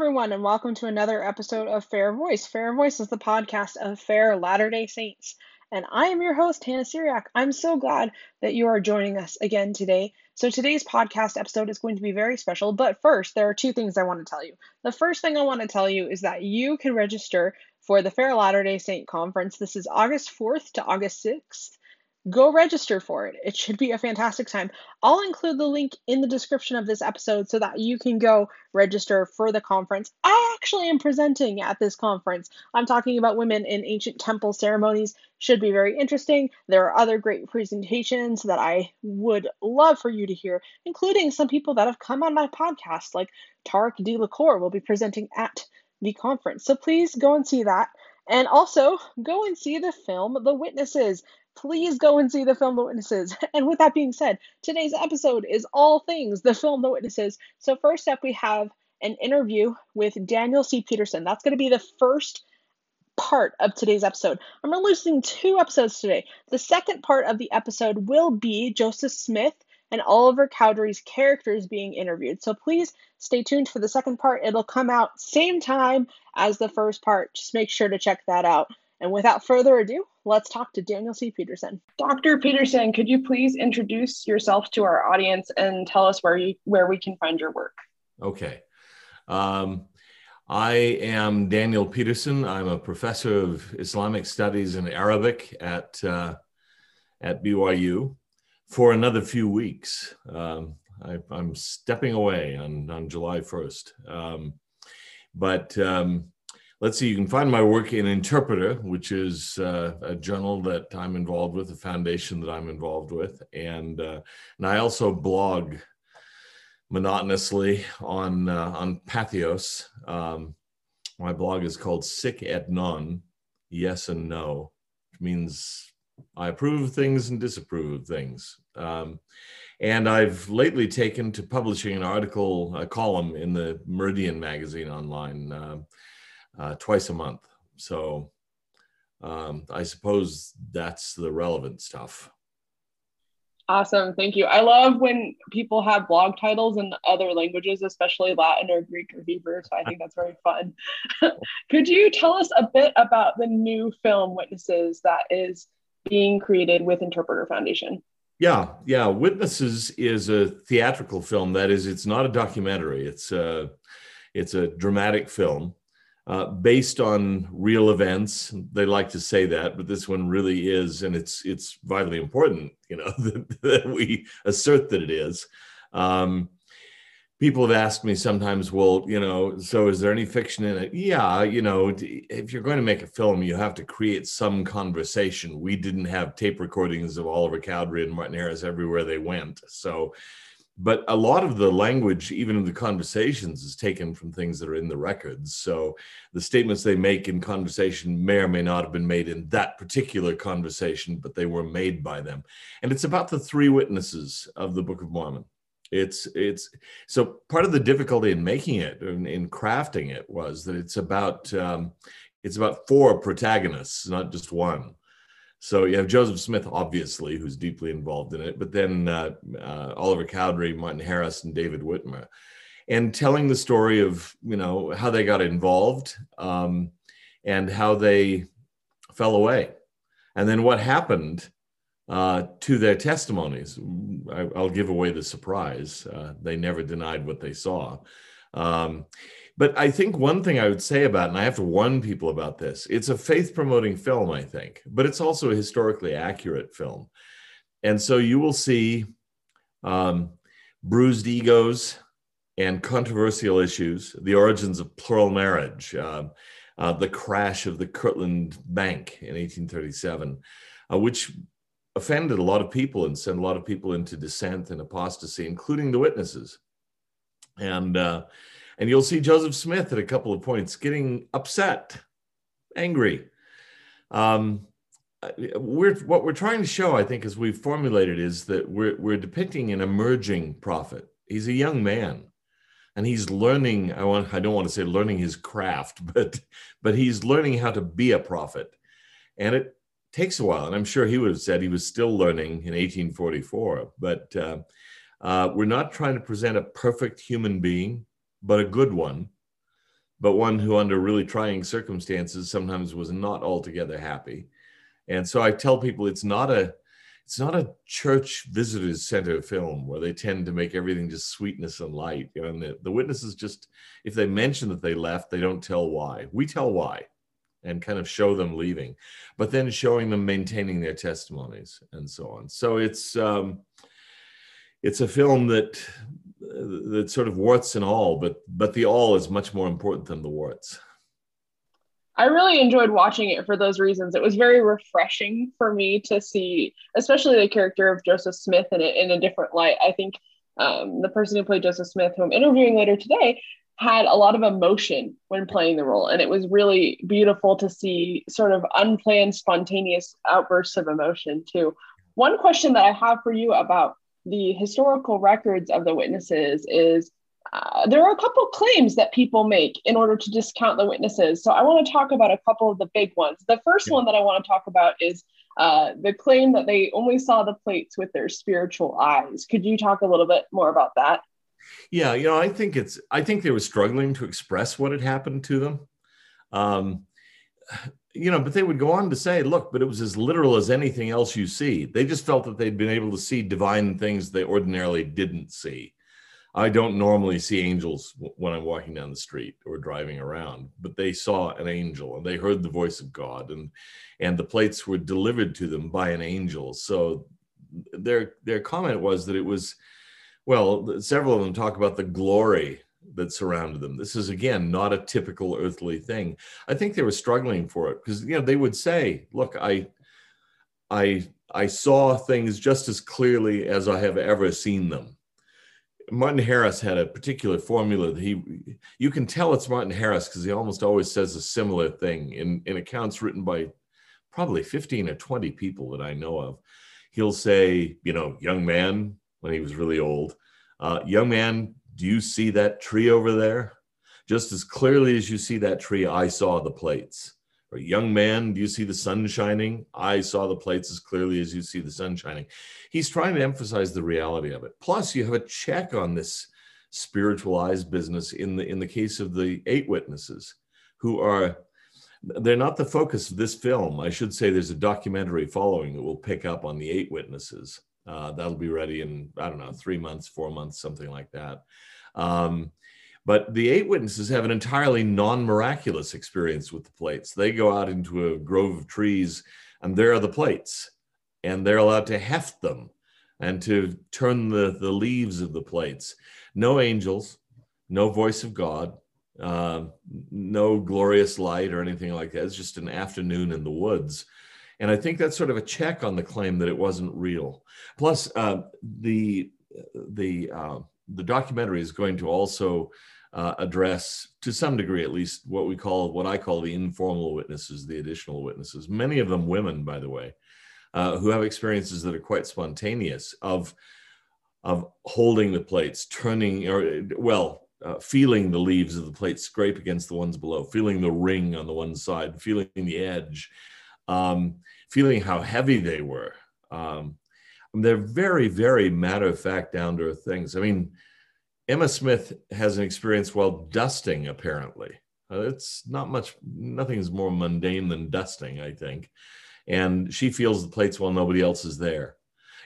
Everyone, and welcome to another episode of Fair Voice. Fair Voice is the podcast of Fair Latter day Saints, and I am your host, Hannah Seariac. I'm so glad that you are joining us again today. So, today's podcast episode is going to be very special, but first, there are two things I want to tell you. The first thing I want to tell you is that you can register for the Fair Latter day Saint Conference. This is August 4th to August 6th go register for it. It should be a fantastic time. I'll include the link in the description of this episode so that you can go register for the conference. I actually am presenting at this conference. I'm talking about women in ancient temple ceremonies. Should be very interesting. There are other great presentations that I would love for you to hear, including some people that have come on my podcast, like Tarik D. LaCour will be presenting at the conference. So please go and see that. And also, go and see the film The Witnesses please go and see the film The Witnesses. And with that being said, today's episode is all things the film The Witnesses. So, first up, we have an interview with Daniel C. Peterson. That's going to be the first part of today's episode. I'm releasing two episodes today. The second part of the episode will be Joseph Smith and Oliver Cowdery's characters being interviewed. So please stay tuned for the second part. It'll come out same time as the first part. Just make sure to check that out. And without further ado, let's talk to Daniel C. Peterson. Dr. Peterson, could you please introduce yourself to our audience and tell us where you where we can find your work? Okay. Um, I am Daniel Peterson. I'm a professor of Islamic Studies and Arabic at uh, at BYU for another few weeks. Um, I, am stepping away on on July 1st, um, but um, let's see, you can find my work in Interpreter, which is uh, a journal that I'm involved with, a foundation that I'm involved with. And, uh, and I also blog monotonously on, uh, on Patheos. Um, my blog is called Sic et Non, Yes and No, which means I approve of things and disapprove of things. Um, and I've lately taken to publishing an article, a column in the Meridian magazine online uh, twice a month. So um, I suppose that's the relevant stuff. Awesome. Thank you. I love when people have blog titles in other languages, especially Latin or Greek or Hebrew. So I think that's very fun. Could you tell us a bit about the new film Witnesses that is being created with Interpreter Foundation? Yeah, yeah. Witnesses is a theatrical film. That is, it's not a documentary. It's a, it's a dramatic film uh, based on real events. They like to say that, but this one really is, and it's it's vitally important, you know, that, that we assert that it is. Um, people have asked me sometimes, well, you know, so is there any fiction in it? Yeah, you know, if you're going to make a film, you have to create some conversation. We didn't have tape recordings of Oliver Cowdery and Martin Harris everywhere they went, so but a lot of the language even in the conversations is taken from things that are in the records. So the statements they make in conversation may or may not have been made in that particular conversation but they were made by them. And it's about the three witnesses of the book of mormon. It's it's so part of the difficulty in making it in, in crafting it was that it's about um, it's about four protagonists not just one so you have Joseph Smith, obviously, who's deeply involved in it, but then uh, uh, Oliver Cowdery, Martin Harris, and David Whitmer, and telling the story of you know how they got involved um, and how they fell away, and then what happened uh, to their testimonies. I, will give away the surprise. Uh, they never denied what they saw. Um, but I think one thing I would say about, and I have to warn people about this, it's a faith promoting film, I think, but it's also a historically accurate film. And so you will see um, bruised egos and controversial issues, the origins of plural marriage, uh, uh, the crash of the Kirtland Bank in 1837, uh, which offended a lot of people and sent a lot of people into dissent and apostasy, including the witnesses. And uh, and you'll see Joseph Smith at a couple of points getting upset, angry. Um, we're, what we're trying to show, I think, as we've formulated, is that we're, we're depicting an emerging prophet. He's a young man and he's learning I, want, I don't want to say learning his craft but but he's learning how to be a prophet and it takes a while and i'm sure he would have said he was still learning in 1844 but uh, uh, we're not trying to present a perfect human being but a good one but one who, under really trying circumstances, sometimes was not altogether happy. And so I tell people it's not a it's not a church visitors center film where they tend to make everything just sweetness and light. You know, and the, the witnesses just if they mention that they left, they don't tell why. We tell why and kind of show them leaving, but then showing them maintaining their testimonies and so on. So it's um, it's a film that that sort of warts and all, but but the all is much more important than the warts. I really enjoyed watching it for those reasons. It was very refreshing for me to see, especially the character of Joseph Smith in it in a different light. I think um, the person who played Joseph Smith, who I'm interviewing later today, had a lot of emotion when playing the role. And it was really beautiful to see sort of unplanned, spontaneous outbursts of emotion, too. One question that I have for you about the historical records of the witnesses is uh, there are a couple claims that people make in order to discount the witnesses. So I want to talk about a couple of the big ones. The first one that I want to talk about is uh, the claim that they only saw the plates with their spiritual eyes. Could you talk a little bit more about that? Yeah, you know, I think it's. I think they were struggling to express what had happened to them. Um, you know, but they would go on to say, look, but it was as literal as anything else you see. They just felt that they'd been able to see divine things they ordinarily didn't see. I don't normally see angels when I'm walking down the street or driving around, but they saw an angel and they heard the voice of God and and the plates were delivered to them by an angel. So their their comment was that it was well, several of them talk about the glory that surrounded them. This is again not a typical earthly thing. I think they were struggling for it because you know they would say, "Look, I, I, I saw things just as clearly as I have ever seen them." Martin Harris had a particular formula that he, you can tell it's Martin Harris because he almost always says a similar thing in in accounts written by probably 15 or 20 people that I know of. He'll say, you know, young man when he was really old, uh, young man, do you see that tree over there? Just as clearly as you see that tree, I saw the plates. Or young man, do you see the sun shining? I saw the plates as clearly as you see the sun shining. He's trying to emphasize the reality of it. Plus, you have a check on this spiritualized business in the in the case of the eight witnesses who are they're not the focus of this film. I should say there's a documentary following that will pick up on the eight witnesses. Uh, that'll be ready in, I don't know, three months, four months, something like that. Um, but the eight witnesses have an entirely non miraculous experience with the plates. They go out into a grove of trees, and there are the plates, and they're allowed to heft them and to turn the, the leaves of the plates. No angels, no voice of God, uh, no glorious light or anything like that. It's just an afternoon in the woods. And I think that's sort of a check on the claim that it wasn't real. Plus, uh, the the uh, the documentary is going to also uh, address, to some degree at least, what we call what I call the informal witnesses, the additional witnesses. Many of them women, by the way, uh, who have experiences that are quite spontaneous of of holding the plates, turning or well. Uh, feeling the leaves of the plate scrape against the ones below, feeling the ring on the one side, feeling the edge, um, feeling how heavy they were. Um, they're very, very matter of fact, down to earth things. I mean, Emma Smith has an experience while dusting, apparently. Uh, it's not much, nothing is more mundane than dusting, I think. And she feels the plates while nobody else is there.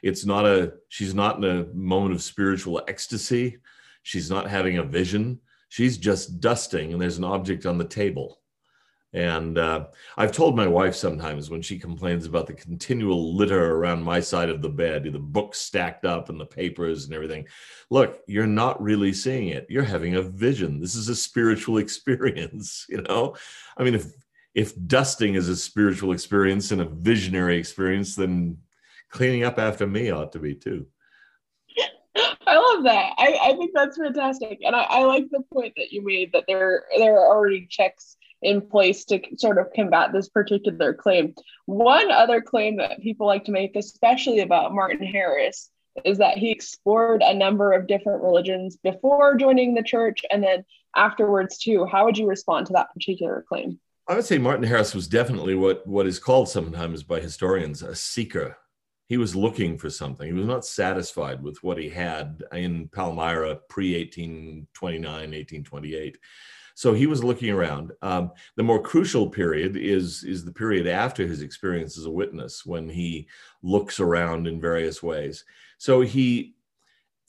It's not a, she's not in a moment of spiritual ecstasy. She's not having a vision. She's just dusting, and there's an object on the table and uh, I've told my wife sometimes when she complains about the continual litter around my side of the bed, the books stacked up and the papers and everything. Look, you're not really seeing it. You're having a vision. This is a spiritual experience, you know? I mean, if if dusting is a spiritual experience and a visionary experience, then cleaning up after me ought to be too. I love that. I, I think that's fantastic. And I, I like the point that you made that there there are already checks in place to sort of combat this particular claim. One other claim that people like to make, especially about Martin Harris, is that he explored a number of different religions before joining the church and then afterwards too. How would you respond to that particular claim? I would say Martin Harris was definitely what, what is called sometimes by historians a seeker. He was looking for something. He was not satisfied with what he had in Palmyra pre 1829, 1828 So he was looking around. Um, the more crucial period is is the period after his experience as a witness, when he looks around in various ways. So he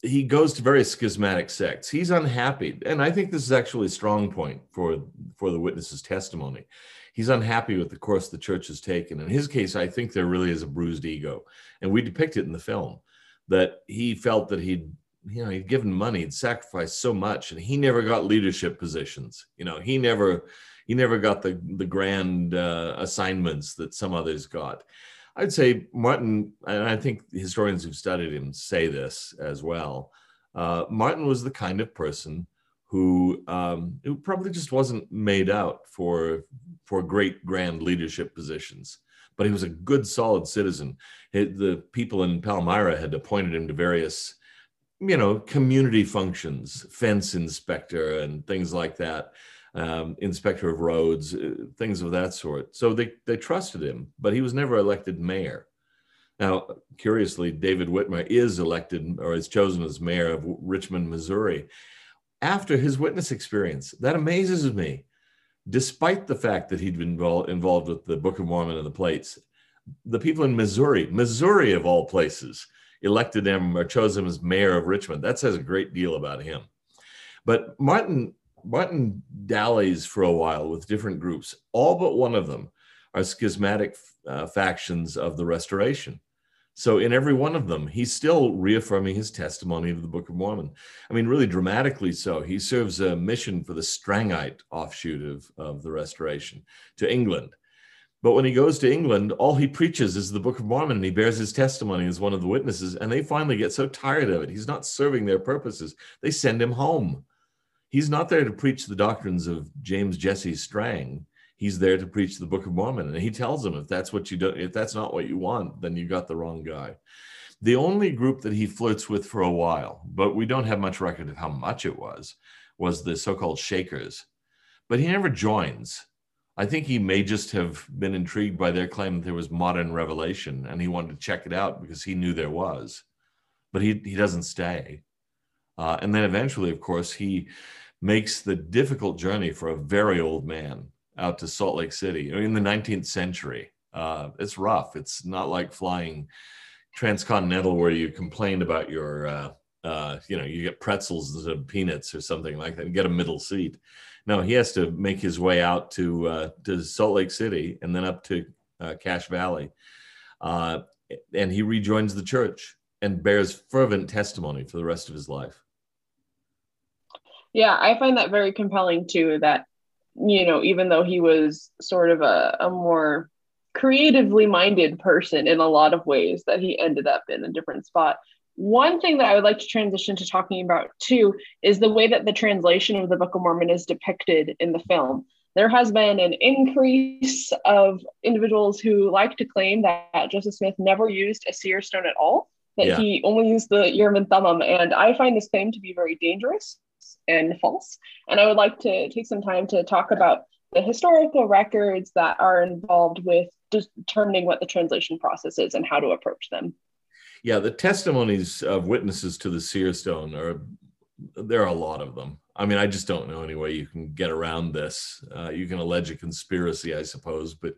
he goes to various schismatic sects. He's unhappy, and I think this is actually a strong point for for the witness's testimony. He's unhappy with the course the church has taken. In his case, I think there really is a bruised ego, and we depict it in the film that he felt that he'd you know he'd given money he'd sacrificed so much and he never got leadership positions. You know he never he never got the the grand uh, assignments that some others got. I'd say martin and i think historians who've studied him say this as well uh, martin was the kind of person who um, who probably just wasn't made out for for great grand leadership positions but he was a good solid citizen. The people in palmyra had appointed him to various you know, community functions, fence inspector and things like that, um, inspector of roads, uh, things of that sort. So they, they trusted him, but he was never elected mayor. Now, curiously, David Whitmer is elected or is chosen as mayor of Richmond, Missouri after his witness experience. That amazes me. Despite the fact that he'd been involved with the Book of Mormon and the plates, the people in Missouri, Missouri of all places, elected him or chose him as mayor of Richmond. That says a great deal about him. But Martin Martin dallies for a while with different groups. All but one of them are schismatic uh, factions of the Restoration. So in every one of them, he's still reaffirming his testimony to the Book of Mormon. I mean, really dramatically so. He serves a mission for the Strangite offshoot of, of the Restoration to England. But when he goes to England, all he preaches is the Book of Mormon and he bears his testimony as one of the witnesses. And they finally get so tired of it. He's not serving their purposes. They send him home. He's not there to preach the doctrines of James Jesse Strang. He's there to preach the Book of Mormon. And he tells them if that's what you do, if that's not what you want, then you got the wrong guy. The only group that he flirts with for a while, but we don't have much record of how much it was, was the so-called Shakers. But he never joins I think he may just have been intrigued by their claim that there was modern revelation and he wanted to check it out because he knew there was. But he, he doesn't stay. Uh, and then eventually, of course, he makes the difficult journey for a very old man out to Salt Lake City in the 19th century. Uh, it's rough. It's not like flying transcontinental where you complain about your, uh, uh you know, you get pretzels and peanuts or something like that and get a middle seat no, he has to make his way out to uh, to Salt Lake City and then up to uh, Cache Valley, uh, and he rejoins the church and bears fervent testimony for the rest of his life. Yeah, I find that very compelling too. That you know, even though he was sort of a, a more creatively minded person in a lot of ways, that he ended up in a different spot. One thing that I would like to transition to talking about too is the way that the translation of the Book of Mormon is depicted in the film. There has been an increase of individuals who like to claim that Joseph Smith never used a seer stone at all, that yeah. he only used the Urim and Thummim. And I find this claim to be very dangerous and false. And I would like to take some time to talk about the historical records that are involved with determining what the translation process is and how to approach them. Yeah, the testimonies of witnesses to the seer stone are there are a lot of them. I mean, I just don't know any way you can get around this. Uh, you can allege a conspiracy, I suppose, but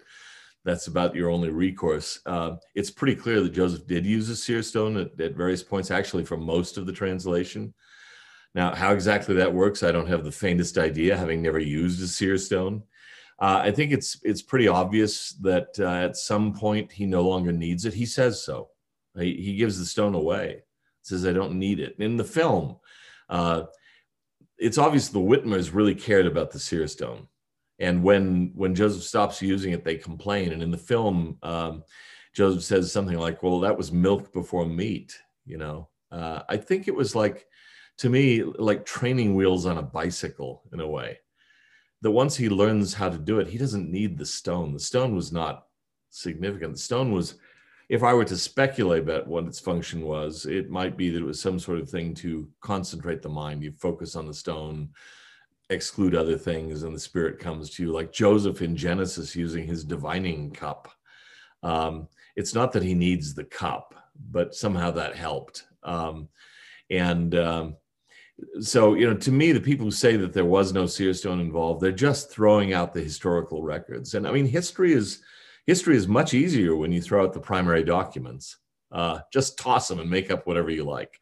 that's about your only recourse. Uh, it's pretty clear that Joseph did use a seer stone at, at, various points, actually, for most of the translation. Now, how exactly that works, I don't have the faintest idea, having never used a seer stone. Uh, I think it's it's pretty obvious that uh, at some point he no longer needs it. He says so. He, he gives the stone away, says, I don't need it. In the film, uh, it's obvious the Whitmers really cared about the seer stone. And when when Joseph stops using it, they complain. And in the film, um, Joseph says something like, "Well, that was milk before meat." You know, uh, I think it was like, to me, like training wheels on a bicycle in a way. That once he learns how to do it, he doesn't need the stone. The stone was not significant. The stone was if I were to speculate about what its function was, it might be that it was some sort of thing to concentrate the mind. You focus on the stone, exclude other things, and the spirit comes to you, like Joseph in Genesis using his divining cup. Um, it's not that he needs the cup, but somehow that helped. Um, and um, so you know to me the people who say that there was no seer stone involved they're just throwing out the historical records and i mean history is history is much easier when you throw out the primary documents uh, just toss them and make up whatever you like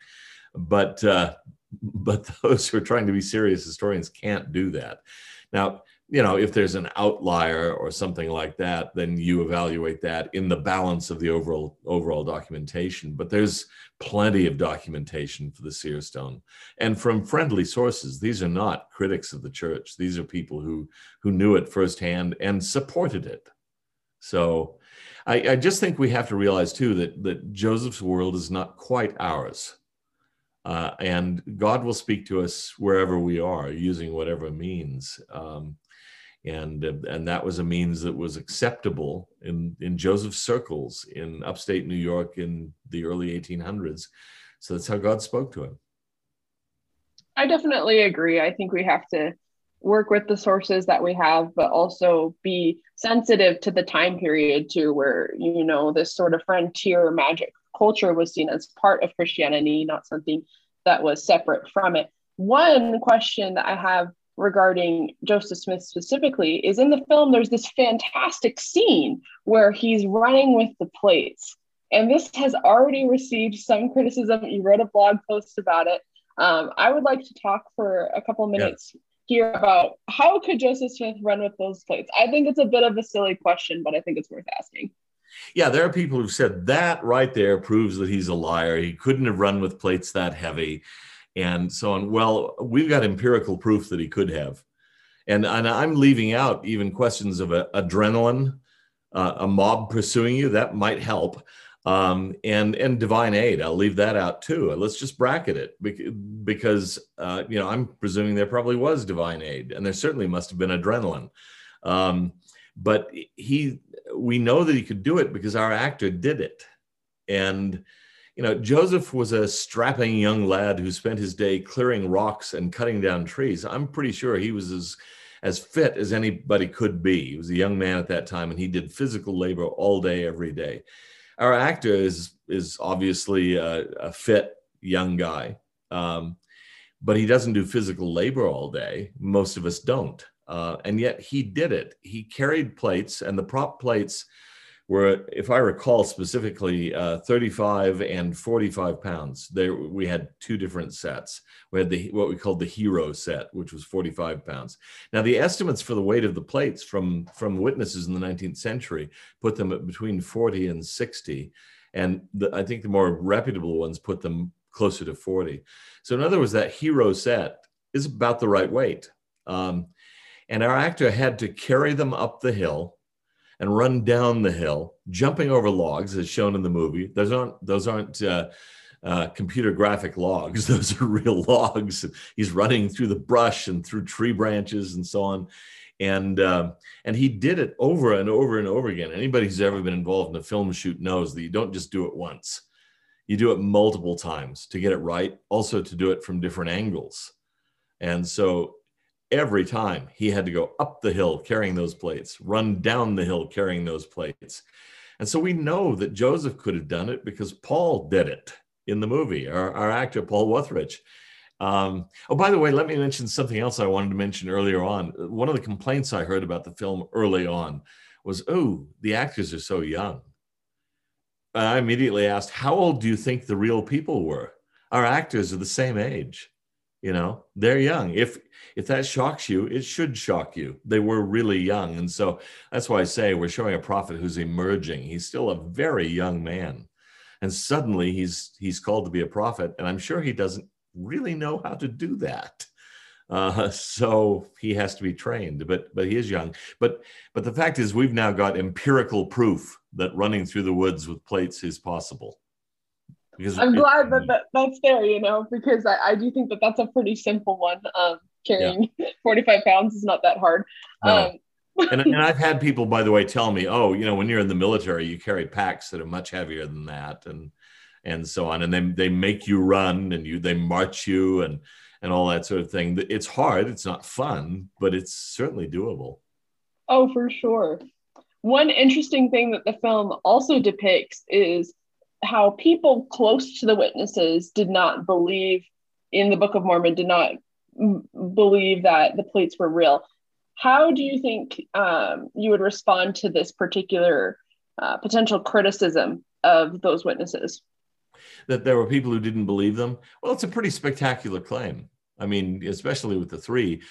but uh, but those who are trying to be serious historians can't do that now you know, if there's an outlier or something like that, then you evaluate that in the balance of the overall overall documentation. But there's plenty of documentation for the seer stone, and from friendly sources. These are not critics of the church. These are people who who knew it firsthand and supported it. So, I, I just think we have to realize too that that Joseph's world is not quite ours. Uh, and God will speak to us wherever we are, using whatever means. Um, and and that was a means that was acceptable in in Joseph's circles in upstate New York in the early 1800s. So that's how God spoke to him. I definitely agree. I think we have to work with the sources that we have, but also be sensitive to the time period too, where you know this sort of frontier magic culture was seen as part of Christianity, not something that was separate from it. One question that I have regarding Joseph Smith specifically is in the film, there's this fantastic scene where he's running with the plates. And this has already received some criticism. You wrote a blog post about it. Um, I would like to talk for a couple minutes yeah. Here about how could Joseph Smith run with those plates? I think it's a bit of a silly question, but I think it's worth asking. Yeah, there are people who've said that right there proves that he's a liar. He couldn't have run with plates that heavy and so on. Well, we've got empirical proof that he could have. And, and I'm leaving out even questions of a, adrenaline, uh, a mob pursuing you, that might help. Um, and and divine aid, I'll leave that out too. Let's just bracket it because uh, you know I'm presuming there probably was divine aid, and there certainly must have been adrenaline. Um, but he, we know that he could do it because our actor did it, and you know, Joseph was a strapping young lad who spent his day clearing rocks and cutting down trees. I'm pretty sure he was as as fit as anybody could be. He was a young man at that time, and he did physical labor all day, every day. Our actor is is obviously a, a fit young guy, um, but he doesn't do physical labor all day. Most of us don't, uh, and yet he did it. He carried plates, and the prop plates were, if I recall specifically, uh, 35 and 45 pounds. There, we had two different sets. We had the what we called the hero set, which was 45 pounds. Now, the estimates for the weight of the plates from from witnesses in the 19th century put them at between 40 and 60, and the, I think the more reputable ones put them closer to 40. So, in other words, that hero set is about the right weight. Um, and our actor had to carry them up the hill and run down the hill, jumping over logs, as shown in the movie. Those aren't those aren't uh, uh, computer graphic logs; those are real logs. He's running through the brush and through tree branches and so on, and uh, and he did it over and over and over again. Anybody who's ever been involved in a film shoot knows that you don't just do it once; you do it multiple times to get it right. Also, to do it from different angles, and so every time he had to go up the hill carrying those plates, run down the hill carrying those plates. And so we know that Joseph could have done it because Paul did it in the movie, our, our actor, Paul Wuthrich. Um, oh, by the way, let me mention something else I wanted to mention earlier on. One of the complaints I heard about the film early on was, oh, the actors are so young. I immediately asked, how old do you think the real people were? Our actors are the same age you know they're young. If if that shocks you it should shock you. They were really young. And so that's why i say we're showing a prophet who's emerging. He's still a very young man. And suddenly he's he's called to be a prophet. And i'm sure he doesn't really know how to do that. Uh, so he has to be trained but but he is young. But but the fact is we've now got empirical proof that running through the woods with plates is possible because I'm glad that, that that's there, you know, because I, I do think that that's a pretty simple one. Um, carrying yeah. 45 pounds is not that hard. No. Um, and, and I've had people, by the way, tell me, oh, you know, when you're in the military, you carry packs that are much heavier than that, and and so on, and they they make you run, and you they march you, and and all that sort of thing. It's hard. It's not fun, but it's certainly doable. Oh, for sure. One interesting thing that the film also depicts is how people close to the witnesses did not believe in the Book of Mormon did not believe that the plates were real. How do you think um, you would respond to this particular uh, potential criticism of those witnesses? That there were people who didn't believe them? Well, it's a pretty spectacular claim. I mean, especially with the three,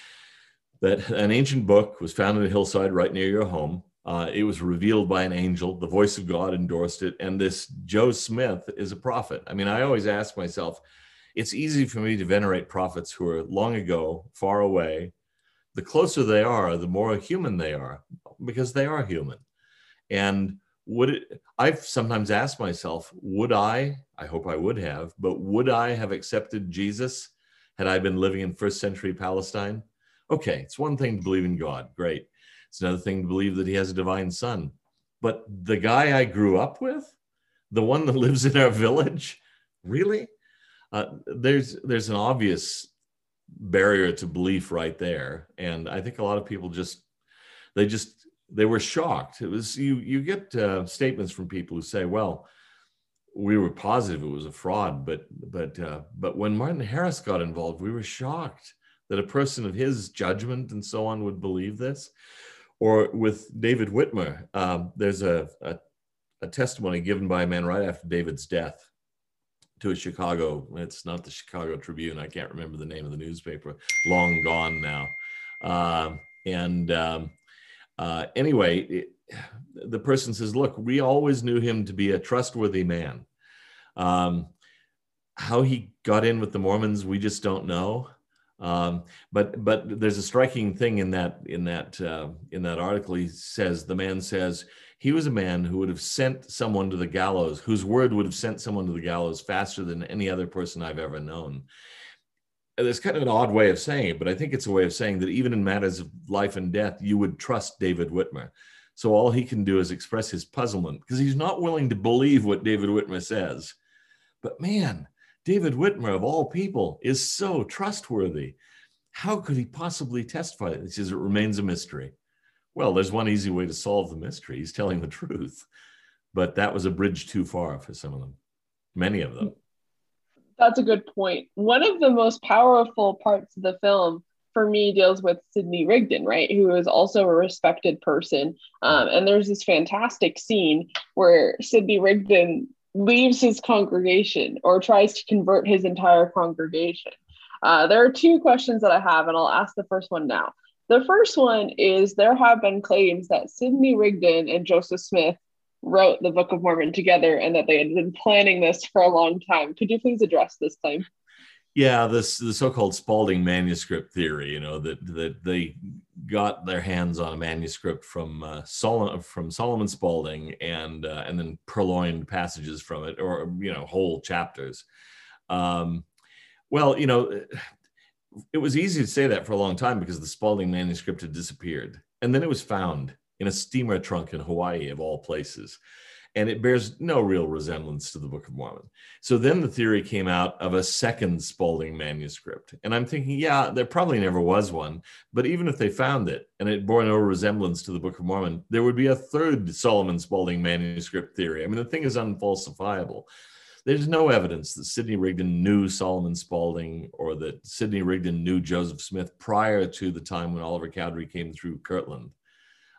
that an ancient book was found in a hillside right near your home. Uh, it was revealed by an angel. The voice of God endorsed it. And this Joe Smith is a prophet. I mean, I always ask myself, it's easy for me to venerate prophets who are long ago, far away. The closer they are, the more human they are, because they are human. And would it, I've sometimes asked myself, would I, I hope I would have, but would I have accepted Jesus had I been living in first century Palestine? Okay, it's one thing to believe in God, great. It's another thing to believe that he has a divine son. But the guy I grew up with, the one that lives in our village, really? uh, there's there's an obvious barrier to belief right there, and I think a lot of people just they just they were shocked. It was you you get uh, statements from people who say, well. We were positive it was a fraud, but but uh, but when Martin Harris got involved, we were shocked that a person of his judgment and so on would believe this. Or with David Whitmer, um, there's a, a, a testimony given by a man right after David's death to a Chicago. It's not the Chicago Tribune. I can't remember the name of the newspaper. Long gone now. Uh, and um, uh, anyway, it, the person says, "Look, we always knew him to be a trustworthy man. Um, how he got in with the Mormons, we just don't know." Um, but but there's a striking thing in that in that uh, in that article. He says the man says he was a man who would have sent someone to the gallows, whose word would have sent someone to the gallows faster than any other person I've ever known. It's kind of an odd way of saying it, but I think it's a way of saying that even in matters of life and death, you would trust David Whitmer. So all he can do is express his puzzlement because he's not willing to believe what David Whitmer says. But man, David Whitmer, of all people, is so trustworthy. How could he possibly testify? He says it remains a mystery. Well, there's one easy way to solve the mystery. He's telling the truth. But that was a bridge too far for some of them, many of them. That's a good point. One of the most powerful parts of the film for me deals with Sidney Rigdon, right? Who is also a respected person. Um, and there's this fantastic scene where Sidney Rigdon leaves his congregation or tries to convert his entire congregation. Uh, there are two questions that I have, and I'll ask the first one now. The first one is there have been claims that Sidney Rigdon and Joseph Smith wrote the Book of Mormon together and that they had been planning this for a long time. Could you please address this claim? Yeah, this the so-called Spalding manuscript theory. You know that that they got their hands on a manuscript from uh, Solomon from Solomon Spalding and uh, and then purloined passages from it, or you know whole chapters. Um, well, you know, it was easy to say that for a long time because the Spalding manuscript had disappeared. And then it was found in a steamer trunk in Hawaii, of all places. And it bears no real resemblance to the Book of Mormon. So then the theory came out of a second Spalding manuscript. And I'm thinking, yeah, there probably never was one. But even if they found it and it bore no resemblance to the Book of Mormon, there would be a third Solomon Spalding manuscript theory. I mean, the thing is unfalsifiable. There's no evidence that Sidney Rigdon knew Solomon Spalding or that Sidney Rigdon knew Joseph Smith prior to the time when Oliver Cowdery came through Kirtland.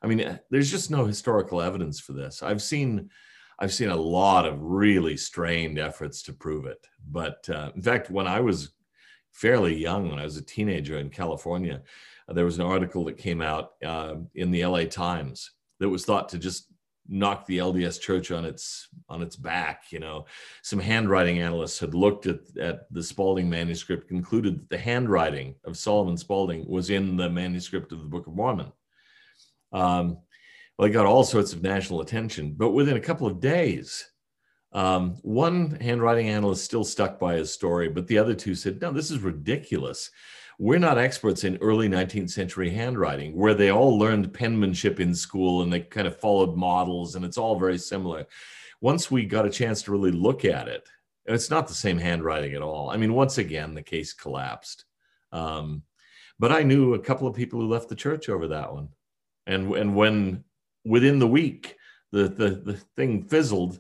I mean, there's just no historical evidence for this. I've seen, I've seen a lot of really strained efforts to prove it. But uh, in fact, when I was fairly young, when I was a teenager in California, there was an article that came out uh, in the LA Times that was thought to just knock the LDS church on its on its back. You know, some handwriting analysts had looked at, at the Spalding manuscript, concluded that the handwriting of Solomon Spalding was in the manuscript of the Book of Mormon. Um, well, it got all sorts of national attention, but within a couple of days, um, one handwriting analyst still stuck by his story, but the other two said, "No, this is ridiculous." we're not experts in early 19th century handwriting where they all learned penmanship in school and they kind of followed models and it's all very similar. Once we got a chance to really look at it and it's not the same handwriting at all. I mean once again the case collapsed. Um, but i knew a couple of people who left the church over that one and and when within the week the the, the thing fizzled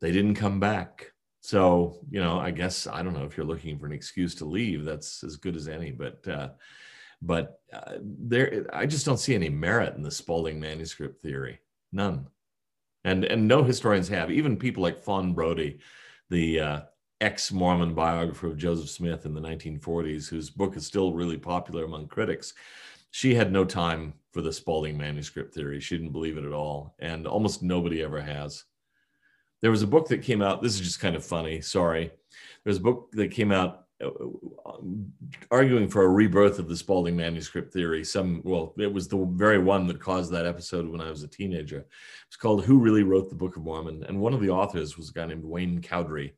they didn't come back So, you know, I guess I don't know if you're looking for an excuse to leave, that's as good as any. But, uh, but uh, there, I just don't see any merit in the Spalding manuscript theory. None, and and no historians have. Even people like Fawn Brodie, the uh, ex-Mormon biographer of Joseph Smith in the 1940s, whose book is still really popular among critics. She had no time for the Spalding manuscript theory. She didn't believe it at all, and almost nobody ever has there was a book that came out. This is just kind of funny. Sorry. There's a book that came out uh, arguing for a rebirth of the Spalding manuscript theory. Some, well, it was the very one that caused that episode when I was a teenager. It's called Who Really Wrote the Book of Mormon? And one of the authors was a guy named Wayne Cowdrey.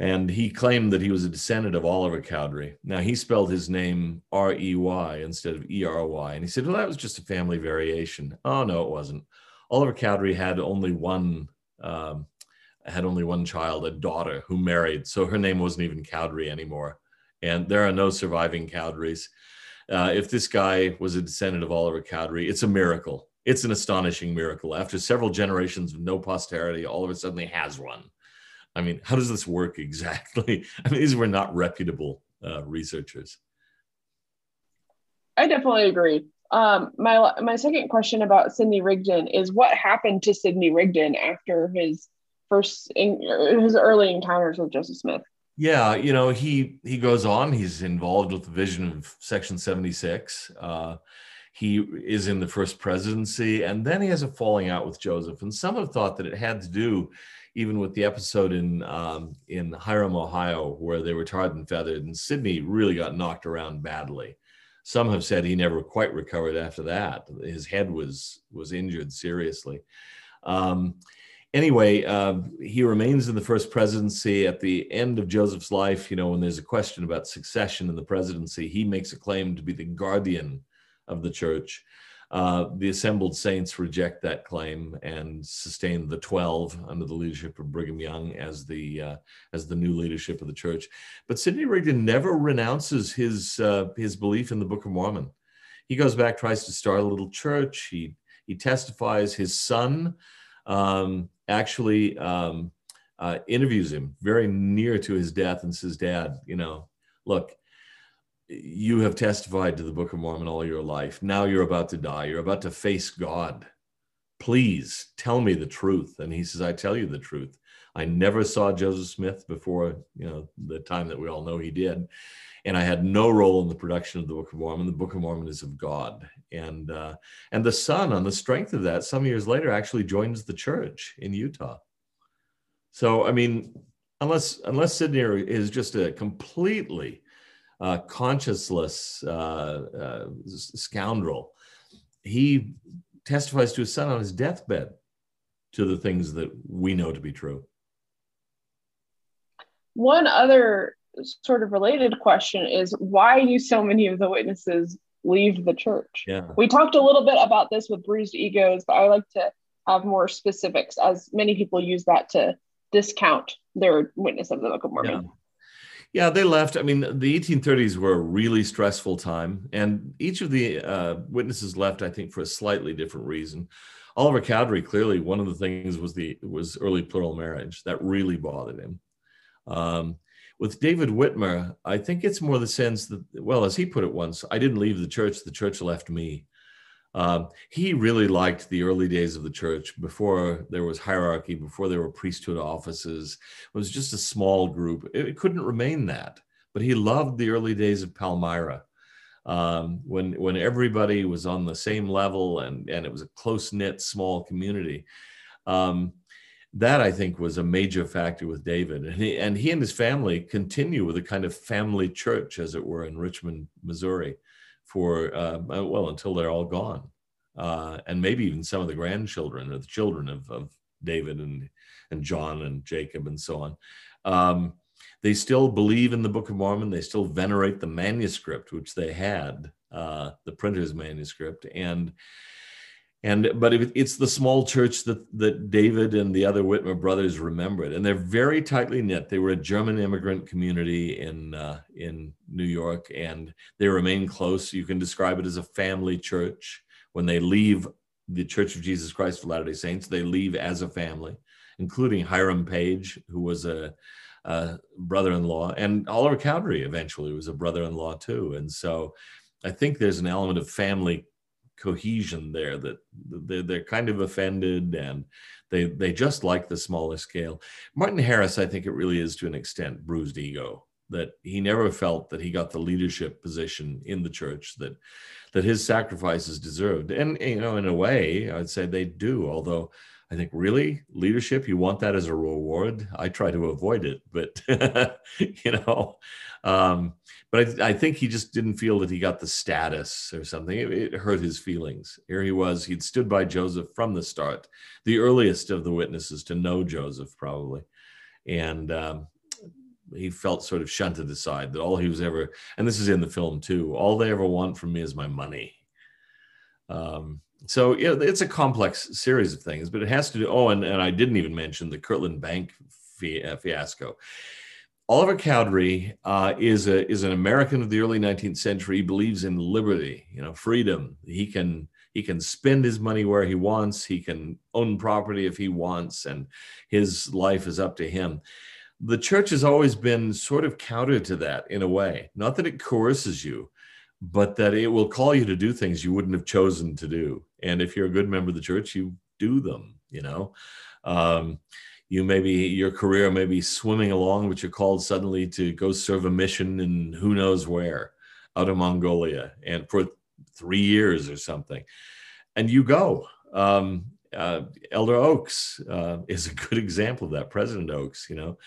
And he claimed that he was a descendant of Oliver Cowdery. Now, he spelled his name R E Y instead of E R Y. And he said, well, that was just a family variation. Oh, no, it wasn't. Oliver Cowdery had only one um, had only one child, a daughter who married. So her name wasn't even Cowdery anymore. And there are no surviving Cowderys. Uh, if this guy was a descendant of Oliver Cowdery, it's a miracle. It's an astonishing miracle. After several generations of no posterity, all of a sudden he has one. I mean, how does this work exactly? I mean, these were not reputable uh, researchers. I definitely agree. Um, my my second question about Sidney Rigdon is what happened to Sidney Rigdon after his first his early encounters with Joseph Smith. Yeah, you know he he goes on. He's involved with the vision of Section seventy six. Uh, he is in the first presidency, and then he has a falling out with Joseph. And some have thought that it had to do even with the episode in um, in Hiram, Ohio, where they were tarred and feathered, and Sidney really got knocked around badly. Some have said he never quite recovered after that. His head was was injured seriously. Um, anyway, uh, he remains in the first presidency. At the end of Joseph's life, you know, when there's a question about succession in the presidency, he makes a claim to be the guardian of the church. Uh, the assembled saints reject that claim and sustain the 12 under the leadership of Brigham Young as the uh, as the new leadership of the church. But Sidney Rigdon never renounces his uh, his belief in the Book of Mormon. He goes back, tries to start a little church. He he testifies. His son um, actually um, uh, interviews him very near to his death and says, "Dad, you know, look." You have testified to the Book of Mormon all your life. Now you're about to die. You're about to face God. Please tell me the truth. And he says, I tell you the truth. I never saw Joseph Smith before, you know, the time that we all know he did. And I had no role in the production of the Book of Mormon. The Book of Mormon is of God. And uh, and the son, on the strength of that, some years later actually joins the church in Utah. So I mean, unless unless Sidney is just a completely uh, conscienceless uh, uh, scoundrel. He testifies to his son on his deathbed to the things that we know to be true. One other sort of related question is why do so many of the witnesses leave the church? Yeah. We talked a little bit about this with bruised egos, but I like to have more specifics as many people use that to discount their witness of the Book of Mormon. Yeah. Yeah, they left. I mean, the 1830s were a really stressful time, and each of the uh, witnesses left, I think, for a slightly different reason. Oliver Cowdery, clearly, one of the things was the was early plural marriage that really bothered him. Um, with David Whitmer, I think it's more the sense that, well, as he put it once, I didn't leave the church; the church left me. Um, he really liked the early days of the church before there was hierarchy, before there were priesthood offices. It was just a small group. It, it couldn't remain that. But he loved the early days of Palmyra um, when, when everybody was on the same level and, and it was a close knit, small community. Um, that I think was a major factor with David. And he, and he and his family continue with a kind of family church, as it were, in Richmond, Missouri for uh, uh, well until they're all gone, uh, and maybe even some of the grandchildren or the children of, of David and and John and Jacob and so on. Um, they still believe in the Book of Mormon. They still venerate the manuscript which they had, uh, the printer's manuscript, and and but it's the small church that that David and the other Whitmer brothers remembered, and they're very tightly knit. They were a German immigrant community in uh, in New York, and they remain close. You can describe it as a family church. When they leave the Church of Jesus Christ of Latter Day Saints, they leave as a family, including Hiram Page, who was a, a brother-in-law, and Oliver Cowdery eventually was a brother-in-law too. And so, I think there's an element of family cohesion there that they're, they're kind of offended and they they just like the smaller scale. Martin Harris, I think it really is to an extent bruised ego that he never felt that he got the leadership position in the church that that his sacrifices deserved. And you know, in a way, I'd say they do, although I think really leadership, you want that as a reward. I try to avoid it, but you know, um, but I, I, think he just didn't feel that he got the status or something. It, it, hurt his feelings. Here he was, he'd stood by Joseph from the start, the earliest of the witnesses to know Joseph, probably. And um, he felt sort of shunted aside that all he was ever, and this is in the film too, all they ever want from me is my money. Um, so yeah, it's a complex series of things, but it has to do. Oh, and, and I didn't even mention the Kirtland Bank fiasco. Oliver Cowdery uh, is a is an American of the early 19th century. He believes in liberty, you know, freedom. He can he can spend his money where he wants. He can own property if he wants, and his life is up to him. The church has always been sort of counter to that in a way. Not that it coerces you, but that it will call you to do things you wouldn't have chosen to do. And if you're a good member of the church, you do them. You know. Um, you maybe your career may be swimming along, but you're called suddenly to go serve a mission in who knows where, out of Mongolia, and for three years or something, and you go. Um, uh, Elder Oaks uh, is a good example of that. President Oaks, you know,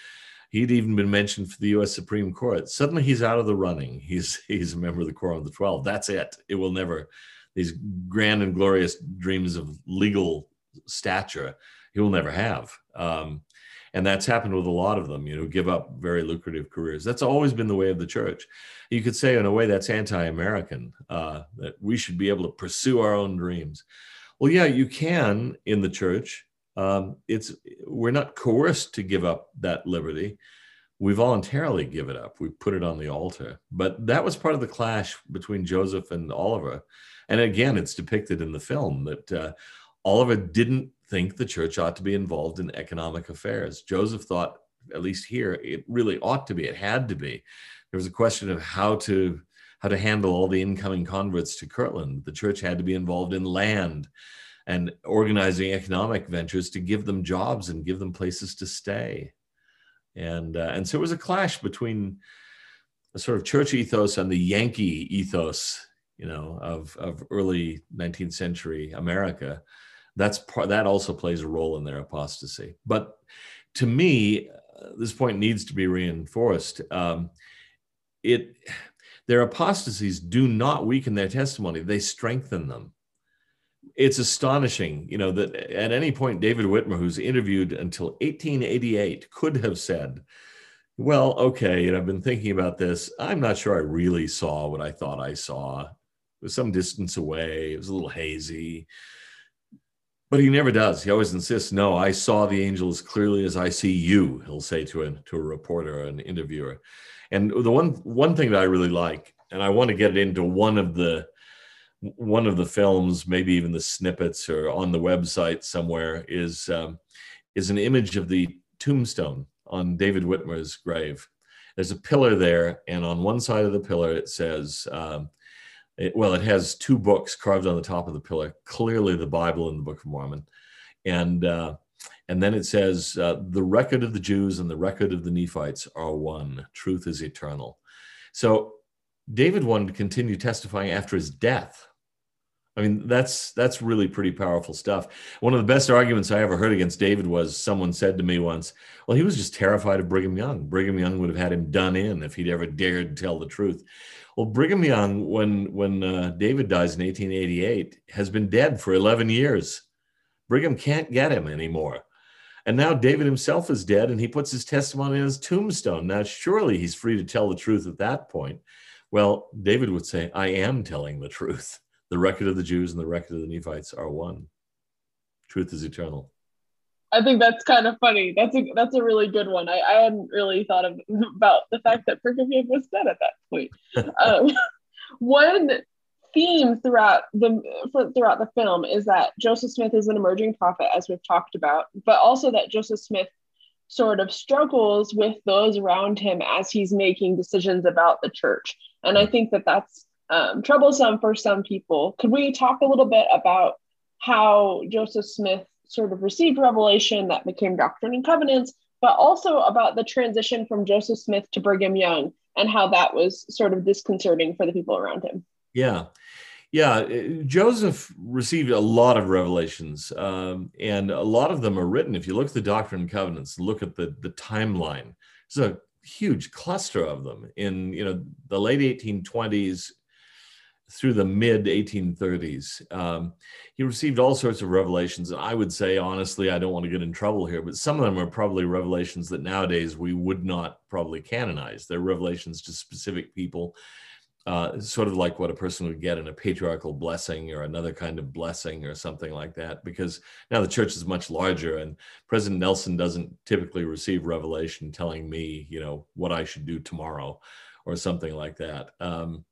he'd even been mentioned for the U.S. Supreme Court. Suddenly, he's out of the running. He's he's a member of the Quorum of the Twelve. That's it. It will never these grand and glorious dreams of legal stature he will never have. Um, and that's happened with a lot of them, you know, give up very lucrative careers. That's always been the way of the church. You could say, in a way, that's anti American, uh, that we should be able to pursue our own dreams. Well, yeah, you can in the church. Um, it's we're not coerced to give up that liberty. We voluntarily give it up. We put it on the altar. But that was part of the clash between Joseph and Oliver. And again, it's depicted in the film that uh, Oliver didn't think the church ought to be involved in economic affairs. Joseph thought, at least here, it really ought to be. It had to be. There was a question of how to how to handle all the incoming converts to Kirtland. The church had to be involved in land and organizing economic ventures to give them jobs and give them places to stay. And uh, and so it was a clash between a sort of church ethos and the Yankee ethos, you know, of of early 19th century America. That's part that also plays a role in their apostasy. But to me uh, this point needs to be reinforced. Um, it their apostasies do not weaken their testimony. They strengthen them it's astonishing you know that at any point david whitmer who's interviewed until 1888 could have said well okay and i've been thinking about this i'm not sure i really saw what i thought i saw it was some distance away it was a little hazy but he never does. He always insists, no, I saw the angel as clearly as I see you, he'll say to a, to a reporter or an interviewer. And the one, one thing that I really like, and I want to get into one of the, one of the films, maybe even the snippets or on the website somewhere is, um, is an image of the tombstone on David Whitmer's grave. There's a pillar there, and on one side of the pillar it says, um, it, well, it has two books carved on the top of the pillar, clearly the Bible and the Book of Mormon. And, uh, and then it says, uh, the record of the Jews and the record of the Nephites are one. Truth is eternal. So David wanted to continue testifying after his death. I mean, that's that's really pretty powerful stuff. One of the best arguments I ever heard against David was someone said to me once, "Well, he was just terrified of Brigham Young. Brigham Young would have had him done in if he'd ever dared tell the truth." Well, Brigham Young, when when uh, David dies in 1888, has been dead for 11 years. Brigham can't get him anymore. And now David himself is dead, and he puts his testimony on his tombstone. Now, surely he's free to tell the truth at that point. Well, David would say, I am telling the truth. The record of the Jews and the record of the Nephites are one. Truth is eternal. I think that's kind of funny. That's a that's a really good one. I, I hadn't really thought of about the fact that Brigham Young was dead at that point. um, one theme throughout the throughout the film is that Joseph Smith is an emerging prophet, as we've talked about, but also that Joseph Smith sort of struggles with those around him as he's making decisions about the church. And I think that that's um, troublesome for some people. Could we talk a little bit about how Joseph Smith sort of received revelation that became Doctrine and Covenants, but also about the transition from Joseph Smith to Brigham Young and how that was sort of disconcerting for the people around him? Yeah. Yeah, uh, Joseph received a lot of revelations, um, and a lot of them are written. If you look at the Doctrine and Covenants, look at the the timeline. There's a huge cluster of them in you know the late 1820s through the mid 1830s. Um, he received all sorts of revelations, and I would say honestly, I don't want to get in trouble here, but some of them are probably revelations that nowadays we would not probably canonize. They're revelations to specific people uh, sort of like what a person would get in a patriarchal blessing or another kind of blessing or something like that. Because now the church is much larger, and President Nelson doesn't typically receive revelation telling me, you know, what I should do tomorrow or something like that. Um,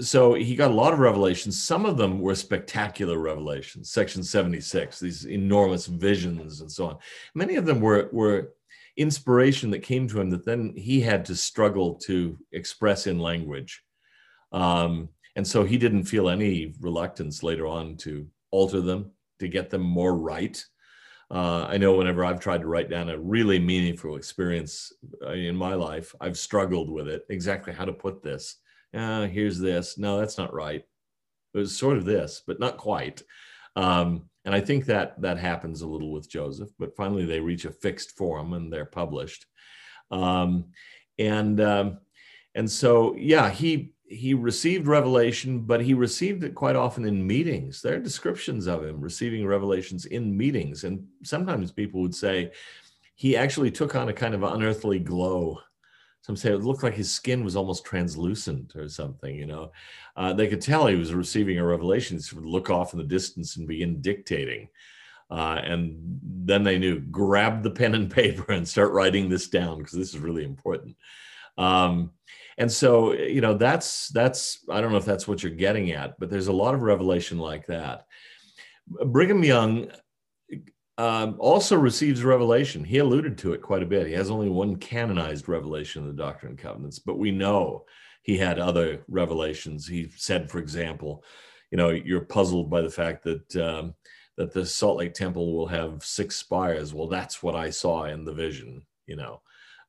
so he got a lot of revelations. Some of them were spectacular revelations, Section 76, these enormous visions and so on. Many of them were, were inspiration that came to him that then he had to struggle to express in language. Um, and so he didn't feel any reluctance later on to alter them, to get them more right. Uh, I know whenever I've tried to write down a really meaningful experience uh, in my life, I've struggled with it, exactly how to put this. Uh, here's this. No, that's not right. It was sort of this, but not quite. Um, and I think that that happens a little with Joseph, but finally they reach a fixed form and they're published. Um, and um, and so yeah, he he received revelation, but he received it quite often in meetings. There are descriptions of him receiving revelations in meetings. And sometimes people would say he actually took on a kind of unearthly glow. Some say it looked like his skin was almost translucent or something, you know. Uh, they could tell he was receiving a revelation. He would look off in the distance and begin dictating. Uh, and then they knew grab the pen and paper and start writing this down because this is really important. Um, and so you know that's that's i don't know if that's what you're getting at but there's a lot of revelation like that brigham young um, also receives revelation. He alluded to it quite a bit. He has only one canonized revelation of the doctrine and covenants but we know he had other revelations. He said for example you know you're puzzled by the fact that um, that the salt lake temple will have six spires. Well that's what i saw in the vision you know?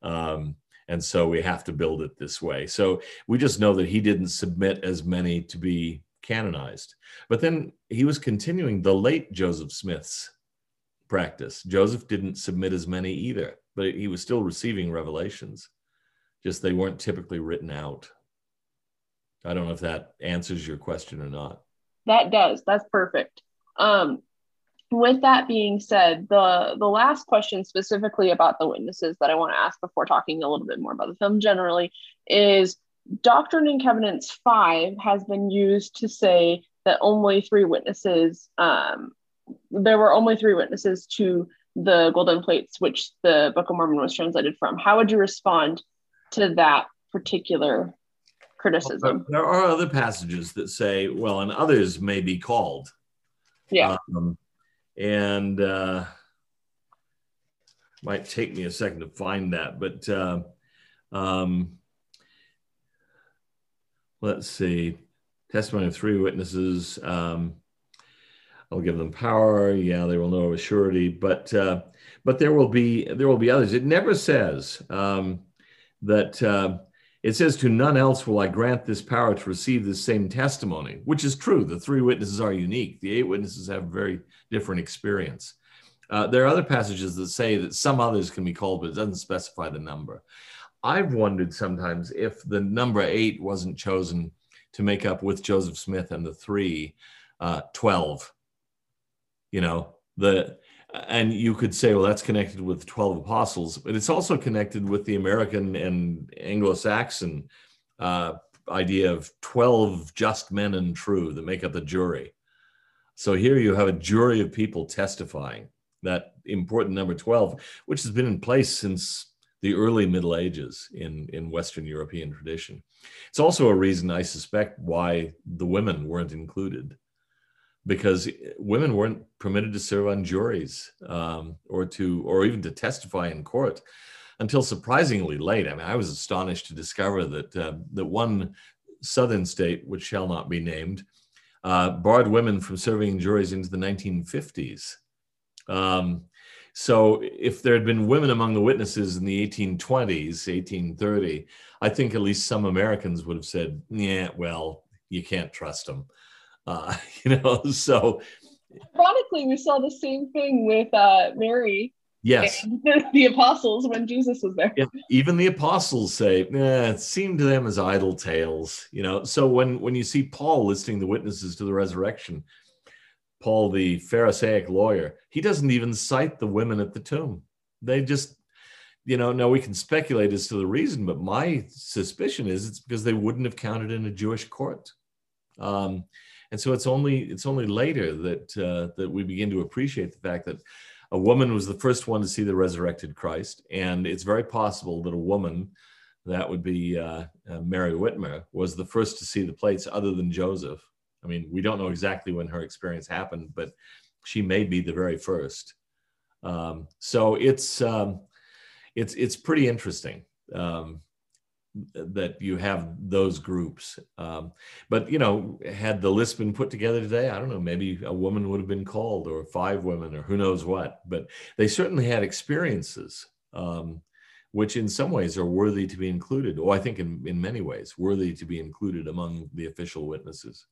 Um, and so we have to build it this way. So we just know that he didn't submit as many to be canonized. But then he was continuing the late joseph smith's practice. Joseph didn't submit as many either but he was still receiving revelations just they weren't typically written out. I don't know if that answers your question or not. That does. That's perfect. Um with that being said, the the last question specifically about the witnesses that I want to ask before talking a little bit more about the film generally is Doctrine and Covenants 5 has been used to say that only three witnesses um, there were only three witnesses to the golden plates which the Book of Mormon was translated from. How would you respond to that particular criticism? There are other passages that say, well, and others may be called. Yeah. Um, and uh, might take me a second to find that, but uh, um, let's see. Testimony of three witnesses. Um, I'll give them power. Yeah, they will know of a surety, but uh, but there will be there will be others. It never says um, that. Uh, it says, To none else will I grant this power to receive this same testimony, which is true. The three witnesses are unique. The eight witnesses have very different experience. Uh, there are other passages that say that some others can be called, but it doesn't specify the number. I've wondered sometimes if the number eight wasn't chosen to make up with Joseph Smith and the three, uh, 12. You know, the and you could say, well, that's connected with 12 apostles, but it's also connected with the American and Anglo Saxon uh, idea of 12 just men and true that make up the jury. So here you have a jury of people testifying that important number 12, which has been in place since the early Middle Ages in, in Western European tradition. It's also a reason I suspect why the women weren't included, because women weren't permitted to serve on juries um, or to or even to testify in court until surprisingly late. I mean, I was astonished to discover that uh, that one southern state, which shall not be named, uh, barred women from serving in juries into the 1950s. Um, so if there had been women among the witnesses in the 1820s, 1830, I think at least some Americans would have said, "Yeah, well, you can't trust them." Uh, you know, so ironically, we saw the same thing with uh, Mary. Yes, the apostles when Jesus was there. Yeah, even the apostles say eh, it seemed to them as idle tales. You know, so when when you see Paul listing the witnesses to the resurrection, Paul, the Pharisaic lawyer, he doesn't even cite the women at the tomb. They just, you know, now we can speculate as to the reason, but my suspicion is it's because they wouldn't have counted in a Jewish court. Um, and so it's only it's only later that uh, that we begin to appreciate the fact that a woman was the first one to see the resurrected Christ, and it's very possible that a woman, that would be uh, uh, Mary Whitmer, was the first to see the plates other than Joseph. I mean, we don't know exactly when her experience happened, but she may be the very first. Um, so it's um, it's it's pretty interesting um, that you have those groups. Um, but you know, had the list been put together today, I don't know, maybe a woman would have been called, or five women, or who knows what. But they certainly had experiences. Um, which in some ways are worthy to be included, or I think in, in many ways worthy to be included among the official witnesses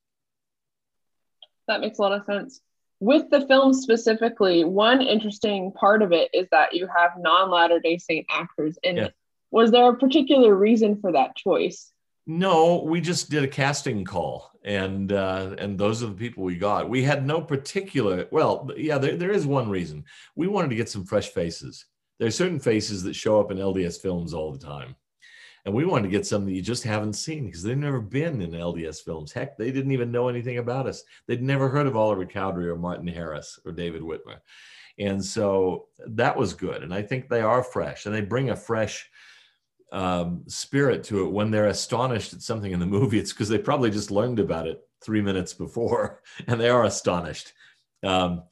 that makes a lot of sense. With the film specifically, one interesting part of it is that you have non Latter day Saint actors in yeah. it. Was there a particular reason for that choice? No, we just did a casting call, and uh, and those are the people we got. We had no particular. Well, yeah, there, there is one reason. We wanted to get some fresh faces. There are certain faces that show up in LDS films all the time, and we wanted to get some that you just haven't seen because they've never been in LDS films. Heck, they didn't even know anything about us. They'd never heard of Oliver Cowdery or Martin Harris or David Whitmer. And so that was good. And I think they are fresh and they bring a fresh um, spirit to it when they're astonished at something in the movie. It's because they probably just learned about it three minutes before and they are astonished. Um,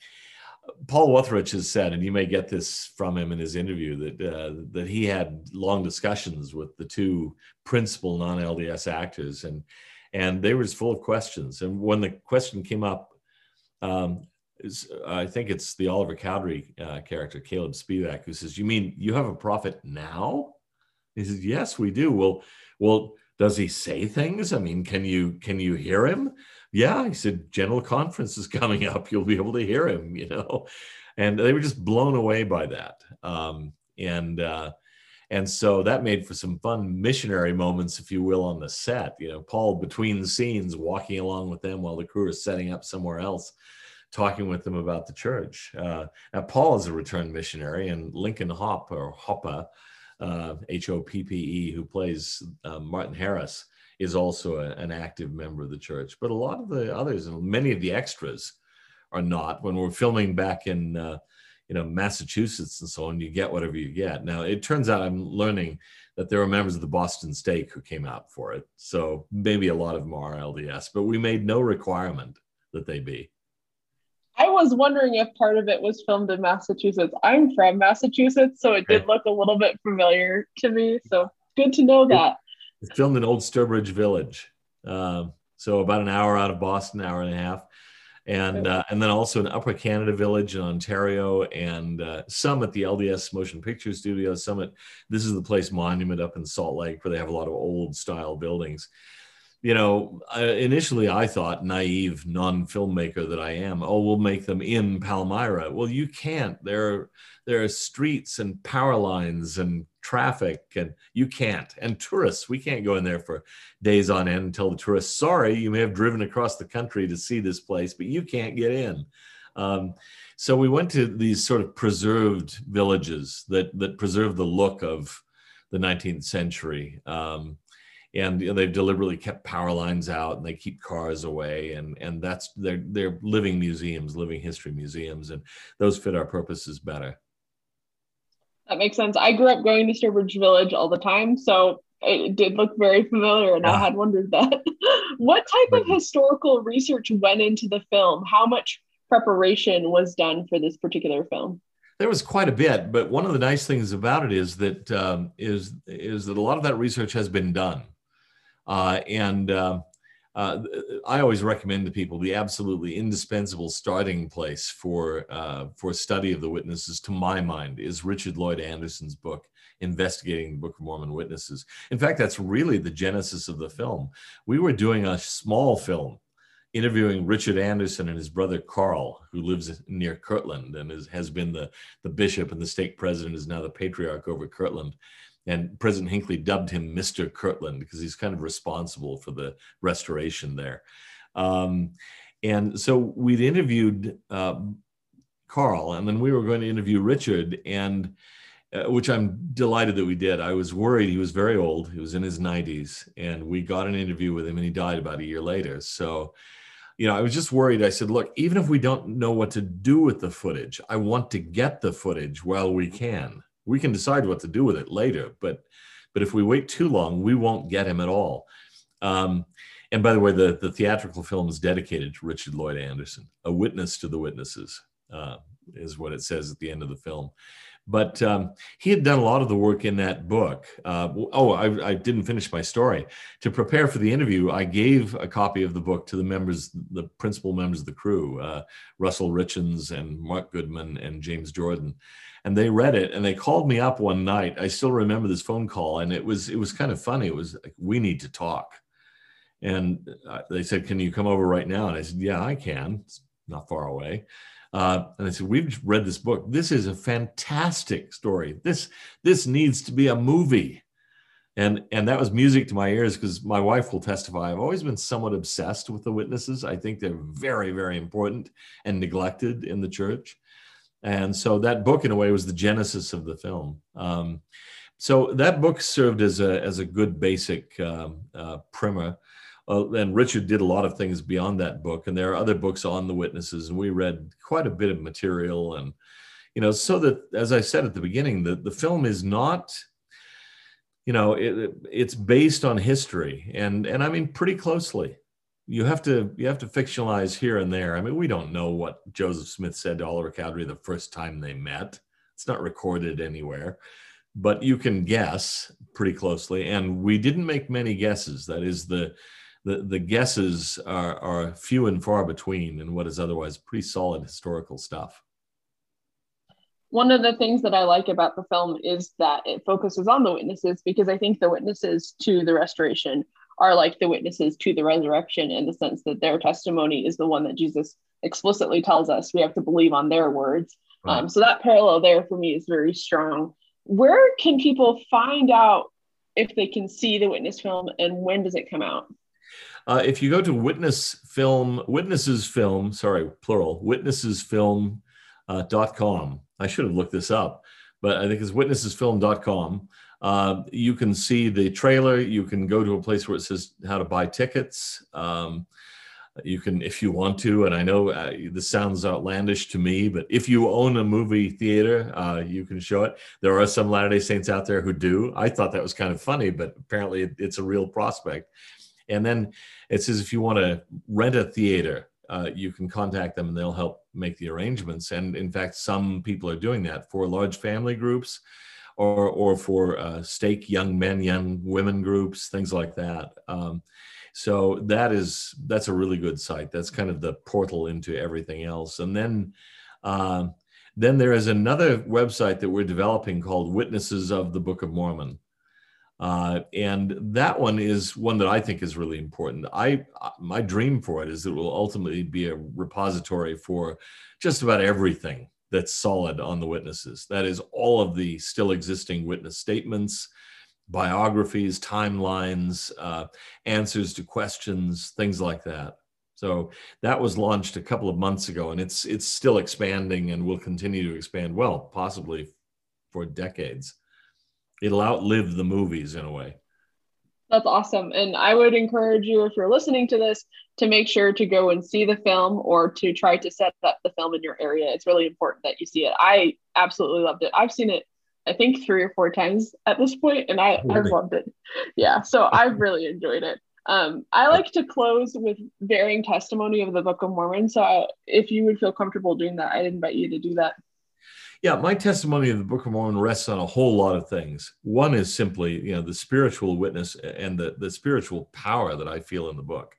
Paul Wuthrich has said, and you may get this from him in his interview, that uh, that he had long discussions with the two principal non-LDS actors, and and they were full of questions. And when the question came up, um, is, I think it's the Oliver Cowdery uh, character, Caleb Spivak, who says, "You mean you have a prophet now?" He says, "Yes, we do." Well, well, does he say things? I mean, can you can you hear him? yeah, he said, General Conference is coming up. You'll be able to hear him, you know. And they were just blown away by that. Um, and uh, and so that made for some fun missionary moments, if you will, on the set. You know, Paul between the scenes walking along with them while the crew is setting up somewhere else, talking with them about the church. Uh, now, Paul is a returned missionary, and Lincoln Hopp or Hoppa, uh, H O P P E, who plays uh, Martin Harris, is also a, an active member of the church. But a lot of the others and many of the extras are not. When we're filming back in, uh, you know, Massachusetts and so on, you get whatever you get. Now it turns out I'm learning that there are members of the Boston Stake who came out for it. So maybe a lot of them are LDS, but we made no requirement that they be. I was wondering if part of it was filmed in Massachusetts. I'm from Massachusetts, so it did look a little bit familiar to me. So good to know that. It's filmed in Old Sturbridge Village, uh, so about an hour out of Boston, hour and a half, and uh, and then also in Upper Canada Village in Ontario, and uh, some at the LDS Motion Picture Studio. Some at this is the place Monument up in Salt Lake, where they have a lot of old style buildings you know, initially I thought, naive non filmmaker that I am, oh, we'll make them in Palmyra. Well, you can't. There, there are streets and power lines and traffic, and you can't. And tourists, we can't go in there for days on end and tell the tourists, sorry, you may have driven across the country to see this place, but you can't get in. Um, so we went to these sort of preserved villages that that preserve the look of the 19th century. Um, and you know, they've deliberately kept power lines out and they keep cars away and and that's they're they're living museums living history museums and those fit our purposes better That makes sense. I grew up going to Sturbridge Village all the time, so it did look very familiar, and yeah. I had wondered that. what type of historical research went into the film? How much preparation was done for this particular film? There was quite a bit, but one of the nice things about it is that um, is is that a lot of that research has been done, and uh, uh, I always recommend to people the absolutely indispensable starting place for uh, for study of the witnesses, to my mind, is Richard Lloyd Anderson's book, Investigating the Book of Mormon Witnesses. In fact, that's really the genesis of the film. We were doing a small film interviewing Richard Anderson and his brother Carl, who lives near Kirtland and is, has been the, the bishop and the stake president, is now the patriarch over Kirtland and President Hinckley dubbed him Mr. Kirtland because he's kind of responsible for the restoration there. Um, and so we'd interviewed uh, Carl, and then we were going to interview Richard, and uh, which I'm delighted that we did. I was worried he was very old; he was in his 90s, and we got an interview with him, and he died about a year later. So. You know, I was just worried. I said, look, even if we don't know what to do with the footage, I want to get the footage while we can we can decide what to do with it later but but if we wait too long we won't get him at all um, and by the way the, the theatrical film is dedicated to richard lloyd anderson a witness to the witnesses uh, is what it says at the end of the film but um, he had done a lot of the work in that book. Uh, oh, I, I, didn't finish my story. To prepare for the interview, I gave a copy of the book to the members, the principal members of the crew, uh, Russell Richins and Mark Goodman and James Jordan and they read it and they called me up one night. I still remember this phone call and it was it was kind of funny. It was like we need to talk. And uh, they said can you come over right now? And i said yeah i can. It's not far away. Uh, and i said we've read this book. This is a fantastic story. This this needs to be a movie. And and that was music to my ears because my wife will testify. I've always been somewhat obsessed with the witnesses. I think they're very very important and neglected in the church and so that book, in a way, was the genesis of the film. Um, so that book served as a as a good basic um, uh, primer. Uh, and Richard did a lot of things beyond that book, and there are other books on the witnesses, and we read quite a bit of material, and you know, so that as I said at the beginning, the the film is not, you know, it, it's based on history, and and I mean pretty closely you have to you have to fictionalize here and there. I mean, we don't know what Joseph Smith said to Oliver Cowdery the first time they met. It's not recorded anywhere, but you can guess pretty closely. And we didn't make many guesses. That is the the, the guesses are, are few and far between in what is otherwise pretty solid historical stuff. One of the things that I like about the film is that it focuses on the witnesses because I think the witnesses to the restoration are like the witnesses to the resurrection in the sense that their testimony is the one that Jesus explicitly tells us we have to believe on their words. Right. Um, so that parallel there for me is very strong. Where can people find out if they can see the witness film and when does it come out? Uh, if you go to witness film, witnesses film, sorry, plural, witnessesfilm.com. Uh, I should have looked this up, but I think it's witnessesfilm.com. Uh, you can see the trailer. You can go to a place where it says how to buy tickets. Um, you can, if you want to, and I know uh, this sounds outlandish to me, but if you own a movie theater, uh, you can show it. There are some Latter day Saints out there who do. I thought that was kind of funny, but apparently it, it's a real prospect. And then it says if you want to rent a theater, uh, you can contact them and they'll help make the arrangements. And in fact, some people are doing that for large family groups or or for uh, stake young men, young women groups, things like that. Um, so that is that's a really good site. That's kind of the portal into everything else. And then uh, then there is another website that we're developing called Witnesses of the Book of Mormon. Uh, and that one is one that I think is really important. I my dream for it is it will ultimately be a repository for just about everything that's solid on the witnesses. That is all of the still existing witness statements, biographies, timelines, uh, answers to questions, things like that. So that was launched a couple of months ago, and it's it's still expanding and will continue to expand. Well, possibly for decades. It'll outlive the movies in a way. That's awesome. And I would encourage you, if you're listening to this, to make sure to go and see the film or to try to set up the film in your area. It's really important that you see it. I absolutely loved it. I've seen it I think three or four times at this point, and I, really? I loved it. Yeah, so I've really enjoyed it. Um, I like to close with varying testimony of the Book of Mormon. So I, if you would feel comfortable doing that, I'd invite you to do that. Yeah, my testimony of the Book of Mormon rests on a whole lot of things. One is simply, you know, the spiritual witness and the, the spiritual power that I feel in the book.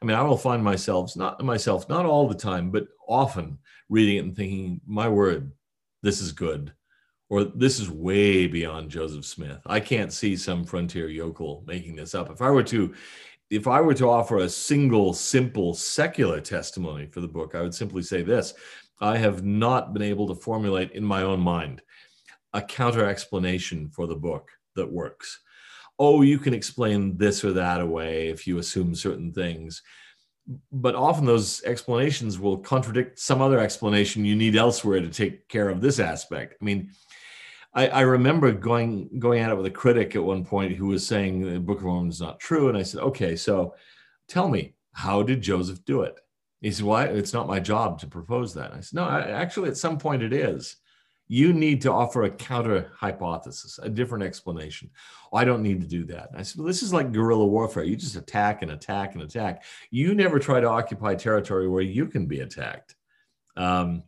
I mean, I will find myself, not myself, not all the time, but often reading it and thinking, my word, this is good. Or this is way beyond Joseph Smith. I can't see some frontier yokel making this up. If I were to if I were to offer a single, simple, secular testimony for the book, I would simply say this I have not been able to formulate in my own mind a counter explanation for the book that works. Oh, you can explain this or that away if you assume certain things. But often those explanations will contradict some other explanation you need elsewhere to take care of this aspect. I mean, I, I, remember going going at it with a critic at one point who was saying the Book of Mormon is not true, and I said, "Okay, so tell me, how did Joseph do it?" He said, "Why? Well, it's not my job to propose that." I said, "No, I, actually, at some point it is. You need to offer a counter hypothesis, a different explanation. I don't need to do that." I said, "Well, this is like guerrilla warfare. You just attack and attack and attack. You never try to occupy territory where you can be attacked." Um,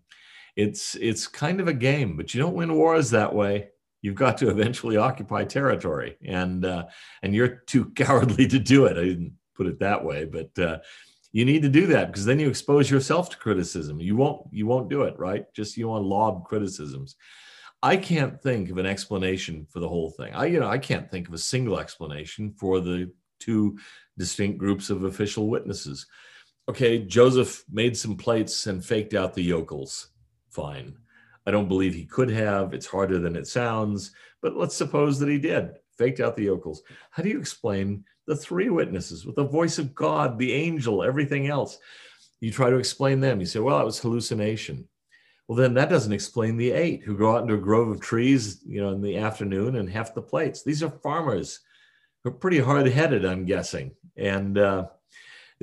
it's it's kind of a game, but you don't win wars that way. You've got to eventually occupy territory, and uh, and you're too cowardly to do it. I didn't put it that way, but uh, you need to do that because then you expose yourself to criticism. You won't you won't do it right. Just you want lob criticisms. I can't think of an explanation for the whole thing. I you know I can't think of a single explanation for the two distinct groups of official witnesses. Okay, Joseph made some plates and faked out the yokels. Fine. I don't believe he could have. It's harder than it sounds, but let's suppose that he did, faked out the yokels. How do you explain the three witnesses with the voice of God, the angel, everything else? You try to explain them. You say, well, it was hallucination. Well, then that doesn't explain the eight who go out into a grove of trees, you know, in the afternoon and heft the plates. These are farmers who are pretty hard headed, I'm guessing. And, uh,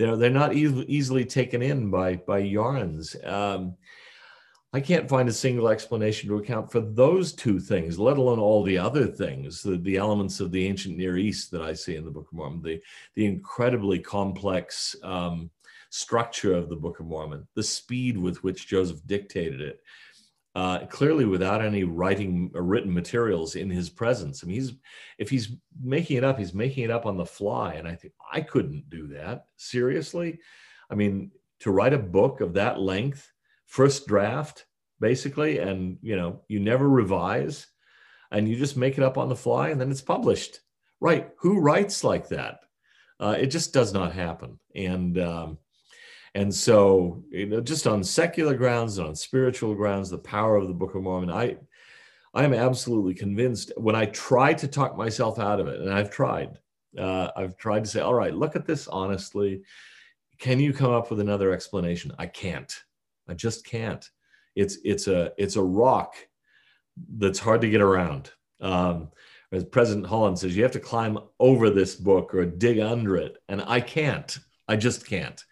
know, they're not e- easily taken in by, by yarns. Um, I can't find a single explanation to account for those two things, let alone all the other things, the, the elements of the ancient Near East that I see in the Book of Mormon, the, the incredibly complex um, structure of the Book of Mormon, the speed with which Joseph dictated it, uh, clearly without any writing or written materials in his presence. I mean, he's if he's making it up, he's making it up on the fly, and I think I couldn't do that seriously. I mean, to write a book of that length first draft basically and you know you never revise and you just make it up on the fly and then it's published. Right. Who writes like that? Uh, it just does not happen. And um, and so you know just on secular grounds and on spiritual grounds the power of the book of mormon i i am absolutely convinced when i try to talk myself out of it and i've tried uh, i've tried to say all right look at this honestly. Can you come up with another explanation? I can't I just can't. It's it's a it's a rock that's hard to get around. Um, as President Holland says, you have to climb over this book or dig under it, and I can't. I just can't.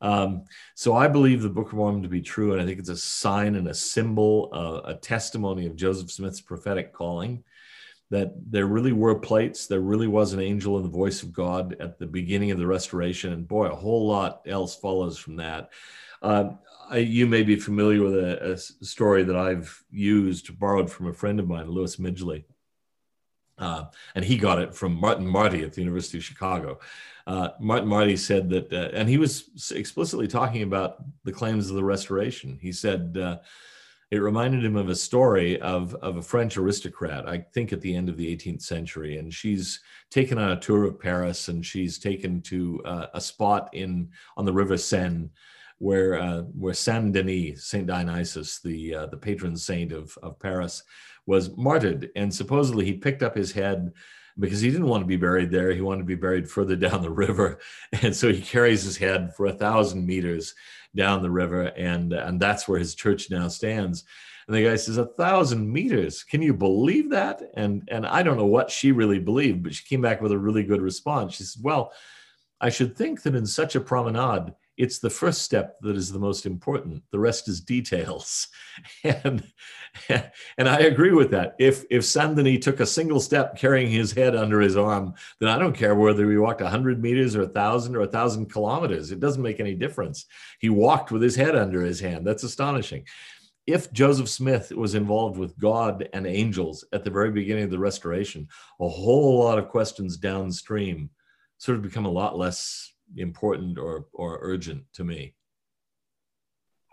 Um, so I believe the Book of Mormon to be true, and I think it's a sign and a symbol, uh, a testimony of Joseph Smith's prophetic calling. That there really were plates, there really was an angel in the voice of God at the beginning of the restoration, and boy, a whole lot else follows from that. Uh, you may be familiar with a, a, story that I've used, borrowed from a friend of mine, Louis Midgley. Uh, and he got it from Martin Marty at the University of Chicago. Uh, Martin Marty said that, uh, and he was explicitly talking about the claims of the Restoration. He said uh, it reminded him of a story of, of a French aristocrat, I think at the end of the 18th century. And she's taken on a tour of Paris and she's taken to uh, a spot in on the River Seine where uh, where Saint Denis, Saint Dionysius, the uh, the patron saint of of Paris, was martyred, and supposedly he picked up his head because he didn't want to be buried there. He wanted to be buried further down the river, and so he carries his head for a thousand meters down the river, and and that's where his church now stands. And the guy says, "A thousand meters? Can you believe that?" And and I don't know what she really believed, but she came back with a really good response. She said, "Well." I should think that in such a promenade, it's the first step that is the most important. The rest is details. And, and I agree with that. If, if Saint Denis took a single step carrying his head under his arm, then I don't care whether he walked 100 meters or 1,000 or 1,000 kilometers. It doesn't make any difference. He walked with his head under his hand. That's astonishing. If Joseph Smith was involved with God and angels at the very beginning of the restoration, a whole lot of questions downstream sort of become a lot less important or, or urgent to me.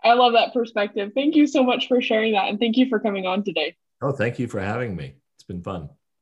I love that perspective. Thank you so much for sharing that. And thank you for coming on today. Oh, thank you for having me. It's been fun.